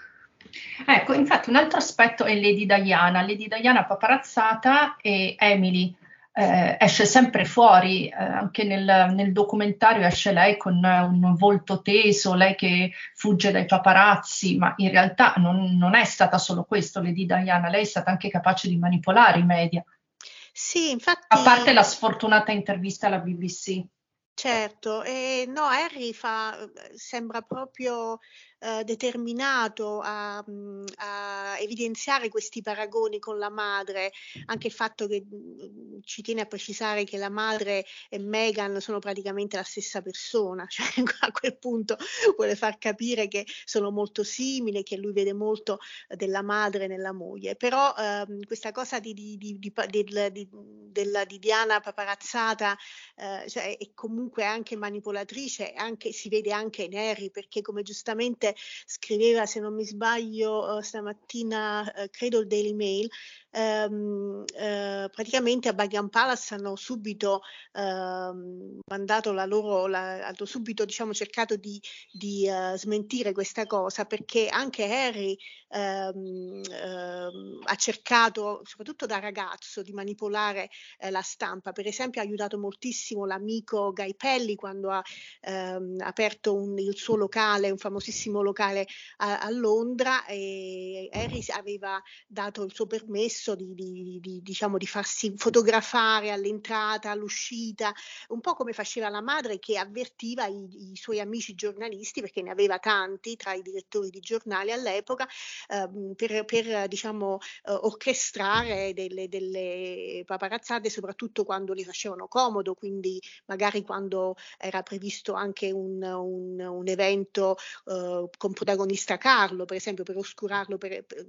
Ecco, infatti un altro aspetto è Lady Diana, Lady Diana paparazzata e Emily. Eh, esce sempre fuori, eh, anche nel, nel, documentario esce lei con un volto teso, lei che fugge dai paparazzi, ma in realtà non, non è stata solo questo Lady Diana, lei è stata anche capace di manipolare i media. Sì, infatti... A parte la sfortunata intervista alla BBC. Certo, e no, Harry fa, sembra proprio eh, determinato a, mm, a, evidenziare questi paragoni con la madre, anche il fatto che mm, ci tiene a precisare che la madre e Meghan sono praticamente la stessa persona, [laughs] cioè a quel punto vuole far capire che sono molto simili, che lui vede molto della madre nella moglie, però ehm, questa cosa di, di, di, di, della, di Diana paparazzata eh, cioè, è comunque anche manipolatrice, anche, si vede anche in Harry, perché come giustamente scriveva, se non mi sbaglio, eh, stamattina, eh, credo il Daily Mail, ehm, eh, praticamente a Buckingham Palace hanno subito ehm, mandato la loro, la, hanno subito diciamo, cercato di, di uh, smentire questa cosa perché anche Harry ehm, ehm, ha cercato, soprattutto da ragazzo, di manipolare eh, la stampa. Per esempio ha aiutato moltissimo l'amico Guy Pelli quando ha ehm, aperto un, il suo locale, un famosissimo locale a, a Londra e Harry aveva dato il suo permesso permesso di, di, di, diciamo, di farsi fotografare all'entrata, all'uscita, un po' come faceva la madre che avvertiva i, i suoi amici giornalisti, perché ne aveva tanti tra i direttori di giornali all'epoca, eh, per, per diciamo, eh, orchestrare delle, delle paparazzate, soprattutto quando li facevano comodo, quindi magari quando era previsto anche un, un, un evento eh, con protagonista Carlo, per esempio, per oscurarlo per, per,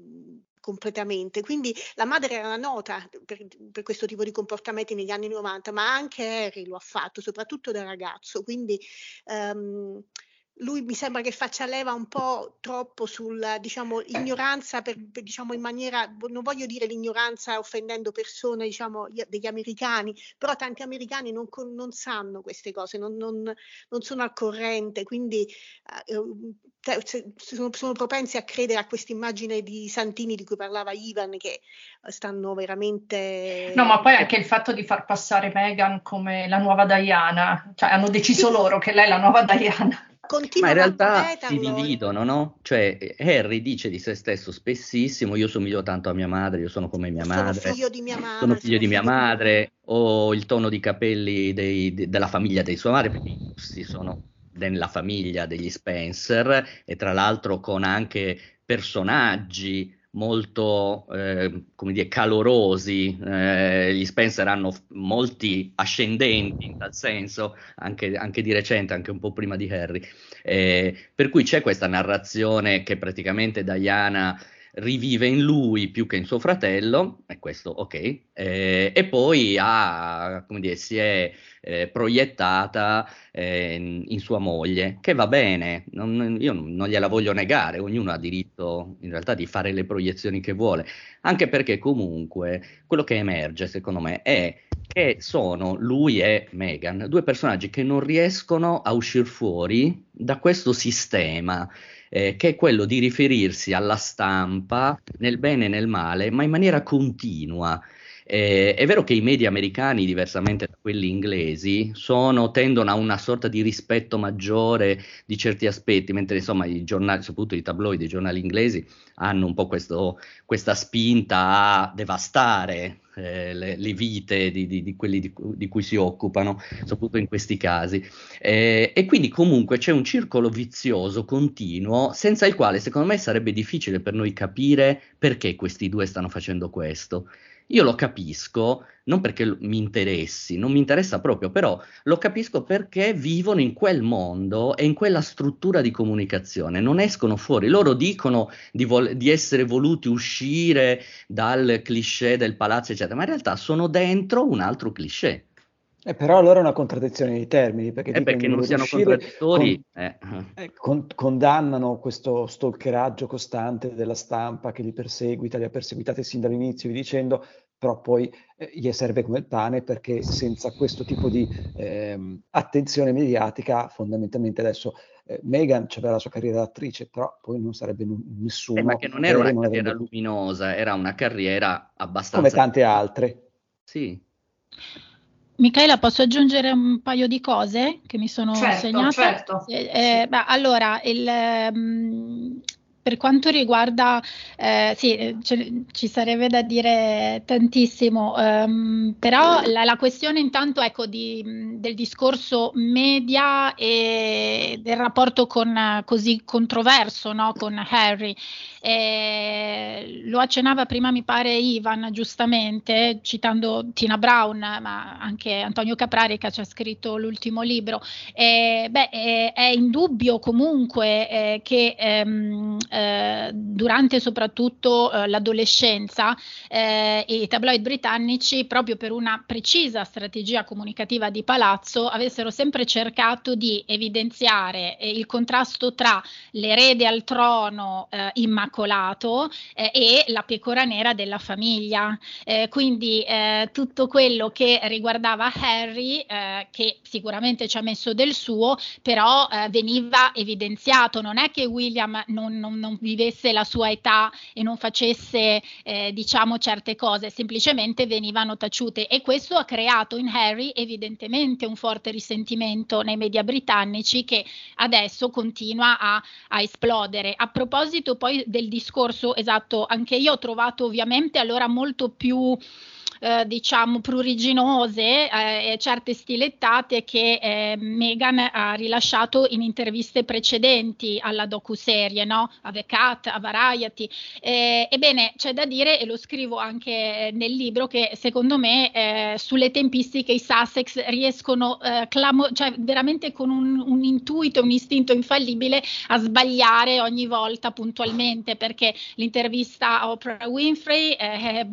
completamente. Quindi la madre era nota per, per, questo tipo di comportamenti negli anni 90, ma anche Harry lo ha fatto, soprattutto da ragazzo. Quindi um, lui mi sembra che faccia leva un po' troppo sulla diciamo, ignoranza, per, per, diciamo, in maniera, non voglio dire l'ignoranza offendendo persone diciamo, degli americani, però tanti americani non, non sanno queste cose, non, non, non, sono al corrente, quindi eh, sono, sono, propensi a credere a questa immagine di Santini di cui parlava Ivan, che stanno veramente... No, ma poi anche il fatto di far passare Meghan come la nuova Diana, cioè hanno deciso loro che lei è la nuova Diana. Continua Ma in realtà si dividono, no? Cioè, Harry dice di se stesso spessissimo: Io somiglio tanto a mia madre, io sono come mia sono madre. Figlio di mia madre sono figlio di mia madre. O il tono di capelli dei, de, della famiglia dei suoi madri, perché i gusti sono nella famiglia degli Spencer, e tra l'altro con anche personaggi molto eh, come dire, calorosi, eh, gli Spencer hanno molti ascendenti in tal senso, anche, anche, di recente, anche un po' prima di Harry, eh, per cui c'è questa narrazione che praticamente Diana rivive in lui più che in suo fratello, e questo ok, eh, e poi ha, come dire, si è eh, proiettata eh, in, sua moglie, che va bene, non, io non gliela voglio negare, ognuno ha diritto in realtà di fare le proiezioni che vuole, anche perché comunque quello che emerge secondo me è che sono lui e Meghan, due personaggi che non riescono a uscire fuori da questo sistema eh, che è quello di riferirsi alla stampa nel bene e nel male, ma in maniera continua. Eh, è vero che i media americani, diversamente da quelli inglesi, sono, tendono a una sorta di rispetto maggiore di certi aspetti, mentre insomma i giornali, soprattutto i tabloidi, i giornali inglesi, hanno un po' questo, questa spinta a devastare eh, le, le, vite di, di, di quelli di, di, cui si occupano, soprattutto in questi casi. Eh, e quindi comunque c'è un circolo vizioso continuo, senza il quale secondo me sarebbe difficile per noi capire perché questi due stanno facendo questo. Io lo capisco, non perché mi interessi, non mi interessa proprio, però lo capisco perché vivono in quel mondo e in quella struttura di comunicazione, non escono fuori. Loro dicono di, vol- di essere voluti uscire dal cliché del palazzo, eccetera, ma in realtà sono dentro un altro cliché. Eh, però allora è una contraddizione di termini, perché, eh, perché non siano contraddittori. Con, eh. Eh, con, condannano questo stalkeraggio costante della stampa che li perseguita, li ha perseguitati sin dall'inizio, dicendo però poi eh, gli serve come il pane perché senza questo tipo di ehm, attenzione mediatica, fondamentalmente adesso eh, Meghan aveva la sua carriera d'attrice, però poi non sarebbe n- nessuno. Eh, ma che non era una carriera avrebbe... luminosa, era una carriera abbastanza... Come tante altre. Sì. Michaela, posso aggiungere un paio di cose che mi sono certo, segnate? Certo. Eh, eh, beh, allora, il, um, per quanto riguarda, eh, sì, eh, c- ci sarebbe da dire tantissimo, um, però la, la, questione intanto ecco, di, del discorso media e del rapporto con, così controverso no, con Harry. Eh, lo accennava prima, mi pare, Ivan, giustamente, citando Tina Brown, ma anche Antonio Caprari che ci ha scritto l'ultimo libro. Eh, beh, è, è indubbio comunque eh, che ehm, eh, durante soprattutto eh, l'adolescenza eh, i tabloid britannici, proprio per una precisa strategia comunicativa di palazzo, avessero sempre cercato di evidenziare il contrasto tra l'erede al trono eh, immacolato eh, e la pecora nera della famiglia. Eh, quindi eh, tutto quello che riguardava Harry, eh, che sicuramente ci ha messo del suo, però eh, veniva evidenziato. Non è che William non, non, non, vivesse la sua età e non facesse, diciamo, certe cose, semplicemente venivano taciute. E questo ha creato in Harry evidentemente un forte risentimento nei media britannici che adesso continua a, a esplodere. A proposito poi del discorso esatto, anche io ho trovato ovviamente allora molto più eh, diciamo pruriginose eh, e certe stilettate che eh, Meghan ha rilasciato in interviste precedenti alla docuserie, no? a The Cat, a Variety. Eh, ebbene, c'è da dire, e lo scrivo anche nel libro, che secondo me eh, sulle tempistiche i Sussex riescono clamo- cioè, veramente con un, un intuito, un istinto infallibile a sbagliare ogni volta puntualmente, perché l'intervista a Oprah Winfrey è,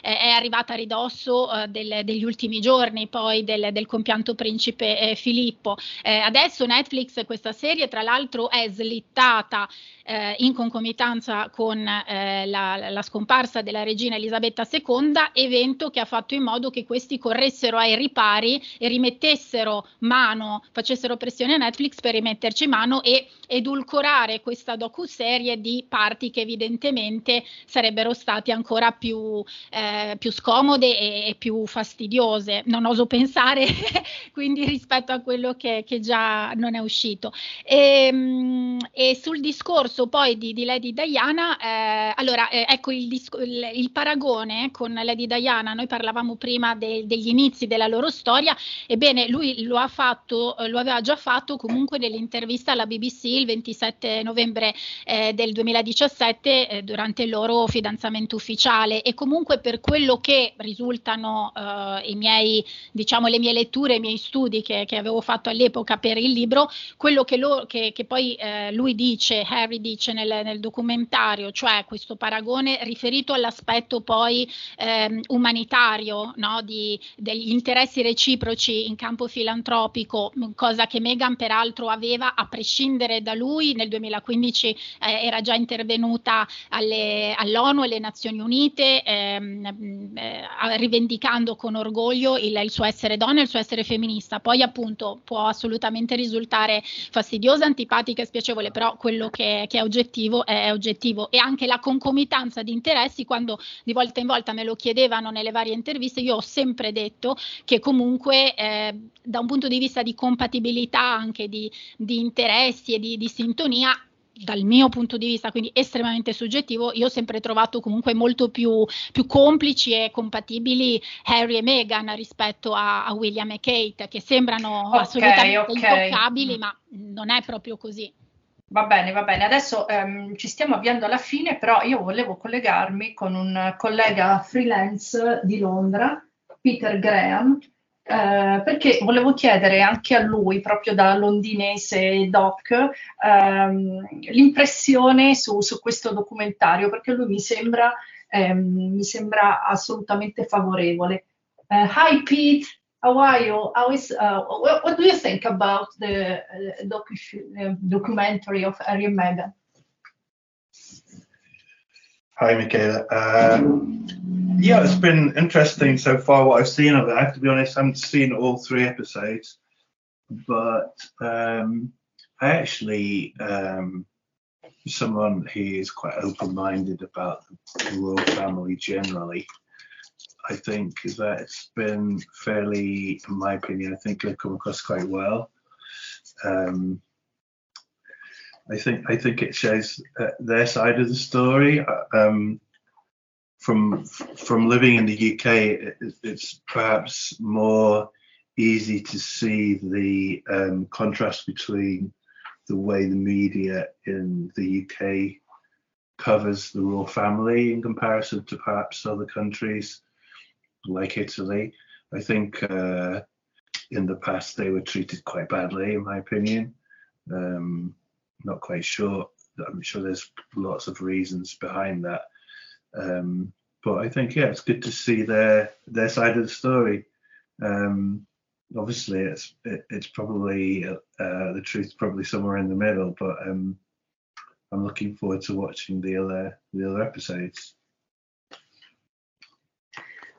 è arrivata a ridosso eh, del, degli ultimi giorni poi del, del compianto principe eh, Filippo. Eh, adesso Netflix questa serie tra l'altro è slittata eh, in concomitanza con eh, la, la, scomparsa della regina Elisabetta II, evento che ha fatto in modo che questi corressero ai ripari e rimettessero mano, facessero pressione a Netflix per rimetterci mano e edulcorare questa docu-serie di parti che evidentemente sarebbero state ancora più, eh, più scomode e, e, più fastidiose. Non oso pensare [laughs] quindi rispetto a quello che, che già non è uscito. E, ehm, e sul discorso poi di, di Lady Diana, eh, allora eh, ecco il, il, il, paragone con Lady Diana, noi parlavamo prima de, degli inizi della loro storia, ebbene lui lo ha fatto, lo aveva già fatto comunque nell'intervista alla BBC il 27 novembre eh, del 2017 eh, durante il loro fidanzamento ufficiale e comunque per quello che risultano eh, miei, diciamo le mie letture, i miei studi che, che avevo fatto all'epoca per il libro, quello che, lo, che, che poi eh, lui dice, Harry dice nel, nel documentario, cioè questo paragone riferito all'aspetto poi ehm, umanitario no? di, degli interessi reciproci in campo filantropico, cosa che Meghan peraltro aveva a prescindere da lui, nel 2015 eh, era già intervenuta alle, all'ONU e alle Nazioni Unite ehm, eh, rivendicando con orgoglio il, il suo essere donna e il suo essere femminista, poi appunto può assolutamente risultare fastidiosa, antipatica e spiacevole, però quello che, che è oggettivo è oggettivo. E anche la concomitanza di interessi quando di volta in volta me lo chiedevano nelle varie interviste io ho sempre detto che comunque eh, da un punto di vista di compatibilità anche di, di interessi e di, di sintonia dal mio punto di vista, quindi estremamente soggettivo, io ho sempre trovato comunque molto più, più complici e compatibili Harry e Meghan rispetto a, a William e Kate, che sembrano okay, assolutamente okay. intoccabili, ma non è proprio così. Va bene, va bene. Adesso ehm, ci stiamo avviando alla fine, però io volevo collegarmi con un collega freelance di Londra, Peter Graham, eh, perché volevo chiedere anche a lui, proprio da londinese doc, ehm, l'impressione su, su, questo documentario, perché lui mi sembra, ehm, mi sembra assolutamente favorevole. Uh, hi Pete, how are you? How is, uh, what, what, do you think about the uh, docu- documentary of Harry and Meghan? Hi, Michaela. Uh, yeah, it's been interesting so far what I've seen of it. I have to be honest, I haven't seen all three episodes, but um, I actually, um, someone who is quite open minded about the royal family generally. I think that it's been fairly, in my opinion, I think they've come across quite well. Um, I think I think it shows uh, their side of the story. Uh, um, from from living in the UK, it, it's perhaps more easy to see the um, contrast between the way the media in the UK covers the royal family in comparison to perhaps other countries like Italy. I think uh, in the past they were treated quite badly, in my opinion. Um, not quite sure. I'm sure there's lots of reasons behind that. Um, but I think yeah, it's good to see their their side of the story. Um, obviously, it's it, it's probably uh, the truth probably somewhere in the middle, but um, I'm looking forward to watching the other the other episodes.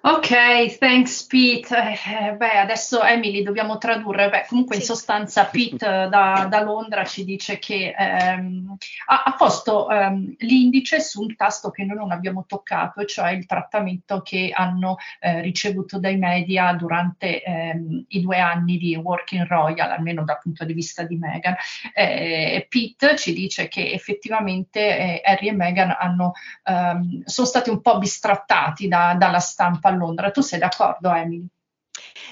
Ok, thanks Pete. Eh, beh, adesso Emily dobbiamo tradurre. Beh, comunque sì. in sostanza Pete da, da, Londra ci dice che ehm, ha, ha, posto ehm, l'indice su un tasto che noi non abbiamo toccato, cioè il trattamento che hanno eh, ricevuto dai media durante ehm, i due anni di Working Royal, almeno dal punto di vista di Meghan. Eh, Pete ci dice che effettivamente eh, Harry e Meghan hanno, ehm, sono stati un po' bistrattati da, dalla stampa a Londra. Tu sei d'accordo, Emily?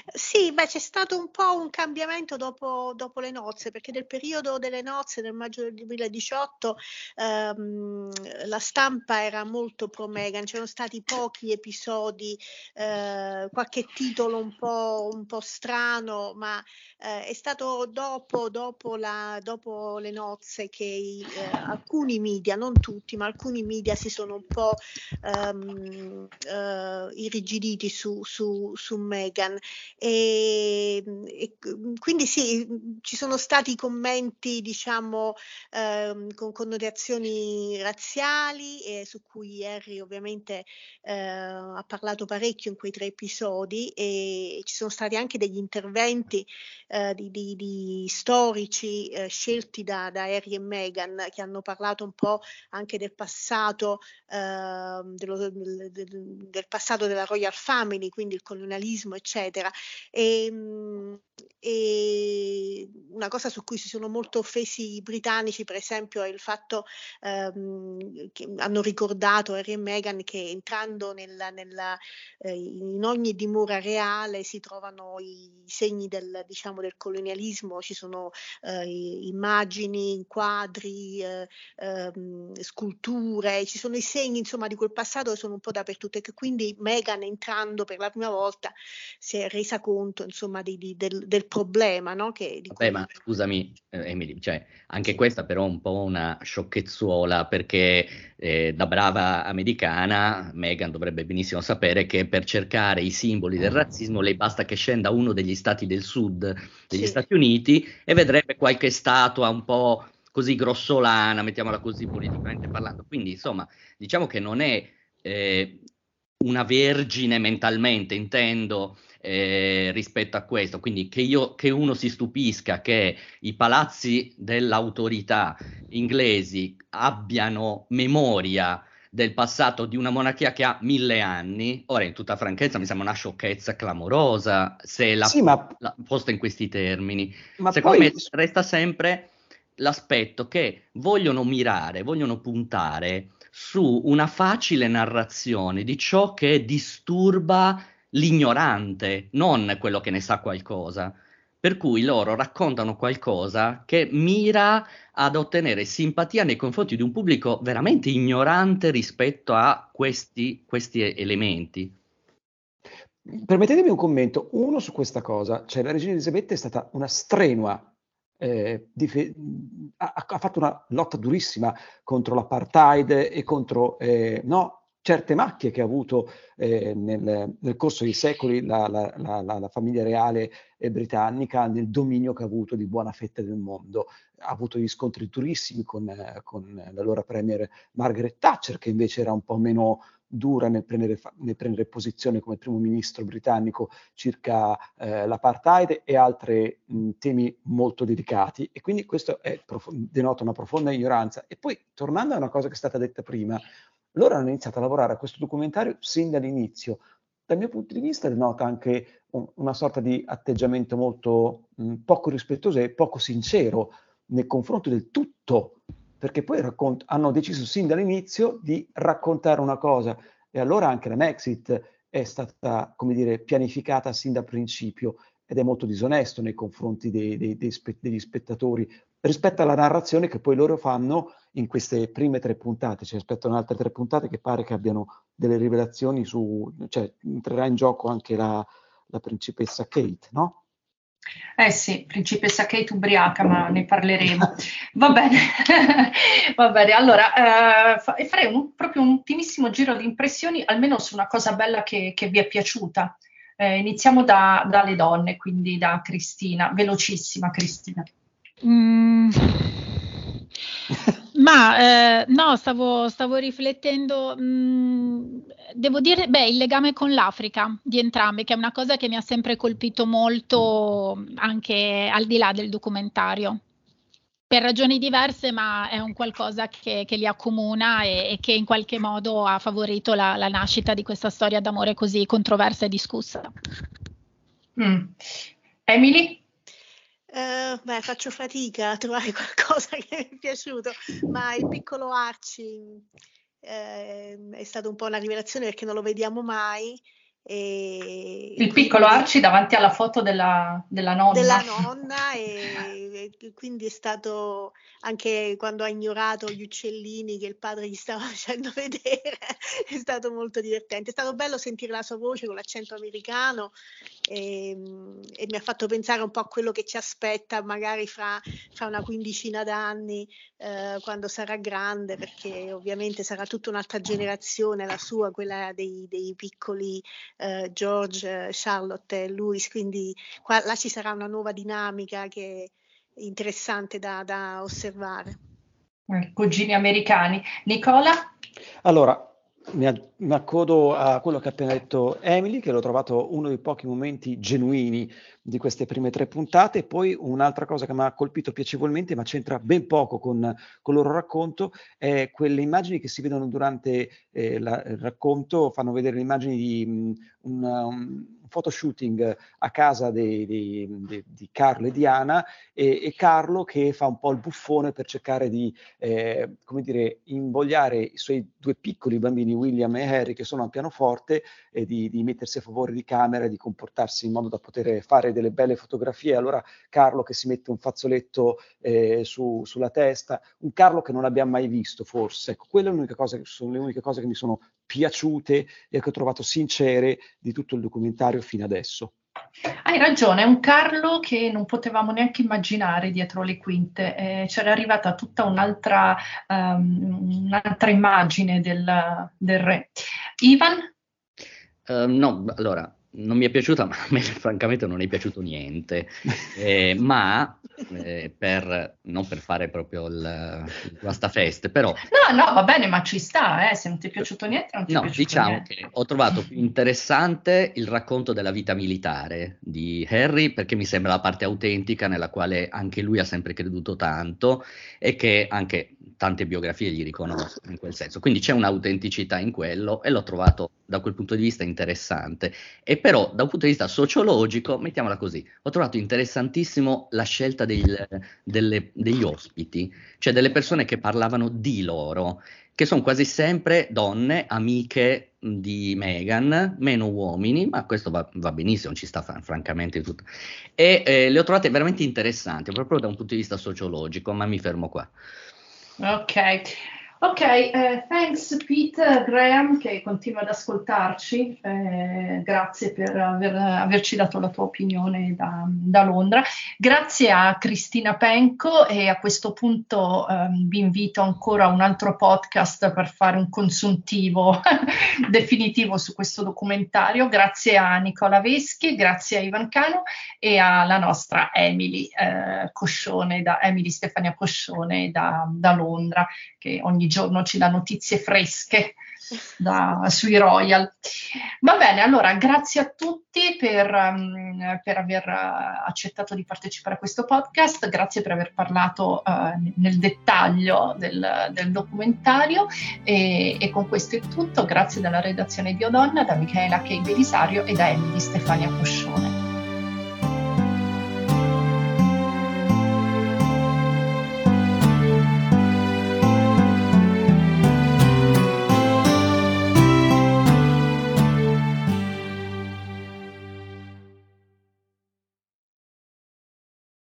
Sì, beh, c'è stato un po' un cambiamento dopo, dopo, le nozze, perché nel periodo delle nozze, nel maggio del 2018, ehm, la stampa era molto pro Meghan, c'erano stati pochi episodi, eh, qualche titolo un po', un po strano, ma eh, è stato dopo, dopo, la, dopo, le nozze che i, eh, alcuni media, non tutti, ma alcuni media si sono un po' ehm, eh, irrigiditi su, su, su Meghan. E, e, quindi sì, ci sono stati commenti, diciamo, ehm, con connotazioni razziali, eh, su cui Harry ovviamente eh, ha parlato parecchio in quei tre episodi e ci sono stati anche degli interventi eh, di, di, di, storici eh, scelti da, da, Harry e Meghan che hanno parlato un po' anche del passato, ehm, dello, del, del passato della Royal Family, quindi il colonialismo, eccetera. E, ehm, e una cosa su cui si sono molto offesi i britannici, per esempio, è il fatto ehm, che hanno ricordato Harry e Meghan che entrando nella, nella, eh, in ogni dimora reale si trovano i segni del, diciamo, del colonialismo, ci sono eh, immagini, quadri, eh, ehm, sculture, ci sono i segni insomma di quel passato che sono un po' dappertutto e che quindi Meghan entrando per la prima volta si è resa conto insomma di, di, del, del, problema. No? Che, Vabbè, cui... ma scusami eh, Emily, cioè, anche sì. questa però è un po' una sciocchezzuola perché eh, da brava americana Meghan dovrebbe benissimo sapere che per cercare i simboli del razzismo lei basta che scenda uno degli stati del sud degli sì. Stati Uniti e vedrebbe qualche statua un po' così grossolana, mettiamola così politicamente parlando. Quindi insomma diciamo che non è eh, una vergine mentalmente, intendo, eh, rispetto a questo. Quindi che, io, che uno si stupisca che i palazzi dell'autorità inglesi abbiano memoria del passato di una monarchia che ha mille anni, ora in tutta franchezza mi sembra una sciocchezza clamorosa se la, sì, ma... la posta in questi termini. Ma Secondo poi... me resta sempre l'aspetto che vogliono mirare, vogliono puntare su una facile narrazione di ciò che disturba l'ignorante, non quello che ne sa qualcosa. Per cui loro raccontano qualcosa che mira ad ottenere simpatia nei confronti di un pubblico veramente ignorante rispetto a questi, questi elementi. Permettetemi un commento, uno su questa cosa, cioè la regina Elisabetta è stata una strenua, eh, dife- ha, ha, fatto una lotta durissima contro l'apartheid e contro eh, no, certe macchie che ha avuto eh, nel, nel, corso dei secoli la, la, la, la famiglia reale eh, britannica nel dominio che ha avuto di buona fetta del mondo. Ha avuto gli scontri durissimi con, eh, con l'allora premier Margaret Thatcher, che invece era un po' meno dura nel prendere, nel prendere posizione come primo ministro britannico circa eh, l'apartheid e altri temi molto delicati. E quindi questo prof- denota una profonda ignoranza. E poi, tornando a una cosa che è stata detta prima, loro hanno iniziato a lavorare a questo documentario sin dall'inizio. Dal mio punto di vista denota anche un, una sorta di atteggiamento molto mh, poco rispettoso e poco sincero nei confronti del tutto perché poi raccont- hanno deciso sin dall'inizio di raccontare una cosa e allora anche la Maxit è stata, come dire, pianificata sin da principio ed è molto disonesto nei confronti dei, dei, dei degli spettatori rispetto alla narrazione che poi loro fanno in queste prime tre puntate, rispetto ad altre tre puntate che pare che abbiano delle rivelazioni su, cioè entrerà in gioco anche la, la principessa Kate, no? Eh sì, principessa Kate ubriaca, ma ne parleremo. Va bene, [laughs] va bene. Allora, eh, farei un, proprio un ultimissimo giro di impressioni, almeno su una cosa bella che, che vi è piaciuta. Eh, iniziamo da, dalle donne, quindi da Cristina. Velocissima, Cristina. Mm. [laughs] Ma eh, no, stavo, stavo riflettendo, mh, mm, devo dire, beh, il legame con l'Africa di entrambi, che è una cosa che mi ha sempre colpito molto anche al di là del documentario. Per ragioni diverse, ma è un qualcosa che, che li accomuna e, e, che in qualche modo ha favorito la, la nascita di questa storia d'amore così controversa e discussa. Mm. Emily? Uh, beh, faccio fatica a trovare [laughs] qualcosa che mi è piaciuto, ma il piccolo Arci eh, è stata un po' una rivelazione perché non lo vediamo mai e il piccolo Arci davanti alla foto della, della nonna. Della [laughs] nonna e, e, quindi è stato anche quando ha ignorato gli uccellini che il padre gli stava [laughs] facendo vedere, è stato molto divertente. È stato bello sentire la sua voce con l'accento americano e, e mi ha fatto pensare un po' a quello che ci aspetta magari fra, fra una quindicina d'anni eh, quando sarà grande, perché ovviamente sarà tutta un'altra generazione, la sua, quella dei, dei piccoli eh, George, Charlotte e Louis, quindi qua, là ci sarà una nuova dinamica che è interessante da, da osservare. Eh, cugini americani. Nicola? Allora, mi, accodo a quello che ha appena detto Emily, che l'ho trovato uno dei pochi momenti genuini di queste prime tre puntate. Poi un'altra cosa che mi ha colpito piacevolmente, ma c'entra ben poco con, con il loro racconto, è quelle immagini che si vedono durante eh, la, il racconto, fanno vedere le immagini di um, un, um, photoshooting a casa di, di, di, di Carlo e Diana e, e, Carlo che fa un po' il buffone per cercare di, eh, come dire, invogliare i suoi due piccoli bambini, William e Harry, che sono al pianoforte, e di, mettersi a favore di camera di comportarsi in modo da poter fare delle belle fotografie. Allora Carlo che si mette un fazzoletto eh, su, sulla testa, un Carlo che non abbiamo mai visto forse. Ecco, quelle sono le uniche cose che mi sono piaciute e che ho trovato sincere di tutto il documentario fino adesso. Hai ragione, è un Carlo che non potevamo neanche immaginare dietro le quinte, eh, c'era arrivata tutta un'altra, um, un'altra immagine del, del, re. Ivan? Uh, no, allora, non mi è piaciuta, [laughs] ma a me francamente non è piaciuto niente, eh, ma eh, per, non per fare proprio il, il guastafeste, però... No, no, va bene, ma ci sta, eh, se non ti è piaciuto niente, non ti no, è piaciuto diciamo niente. che ho trovato più interessante il racconto della vita militare di Harry, perché mi sembra la parte autentica nella quale anche lui ha sempre creduto tanto e che anche tante biografie gli riconoscono in quel senso. Quindi c'è un'autenticità in quello e l'ho trovato da quel punto di vista interessante. E però da un punto di vista sociologico, mettiamola così, ho trovato interessantissimo la scelta del, delle, degli ospiti, cioè delle persone che parlavano di loro, che sono quasi sempre donne, amiche di Meghan, meno uomini, ma questo va, va benissimo, ci sta francamente tutto. E eh, le ho trovate veramente interessanti, proprio da un punto di vista sociologico, ma mi fermo qua. Ok, ok, eh, thanks Pete Graham che continua ad ascoltarci, eh, grazie per aver, averci dato la tua opinione da, da, Londra, grazie a Cristina Penco e a questo punto eh, vi invito ancora a un altro podcast per fare un consuntivo [laughs] definitivo su questo documentario, grazie a Nicola Veschi, grazie a Ivan Cano e alla nostra Emily eh, Coscione, da, Emily Stefania Coscione da, da Londra che ogni giorno ci dà notizie fresche da, sui Royal. Va bene, allora grazie a tutti per, um, per, aver accettato di partecipare a questo podcast, grazie per aver parlato uh, nel dettaglio del, del documentario e, e, con questo è tutto, grazie dalla redazione di Odonna, da Michaela Kei Belisario e da Emily Stefania Coscione.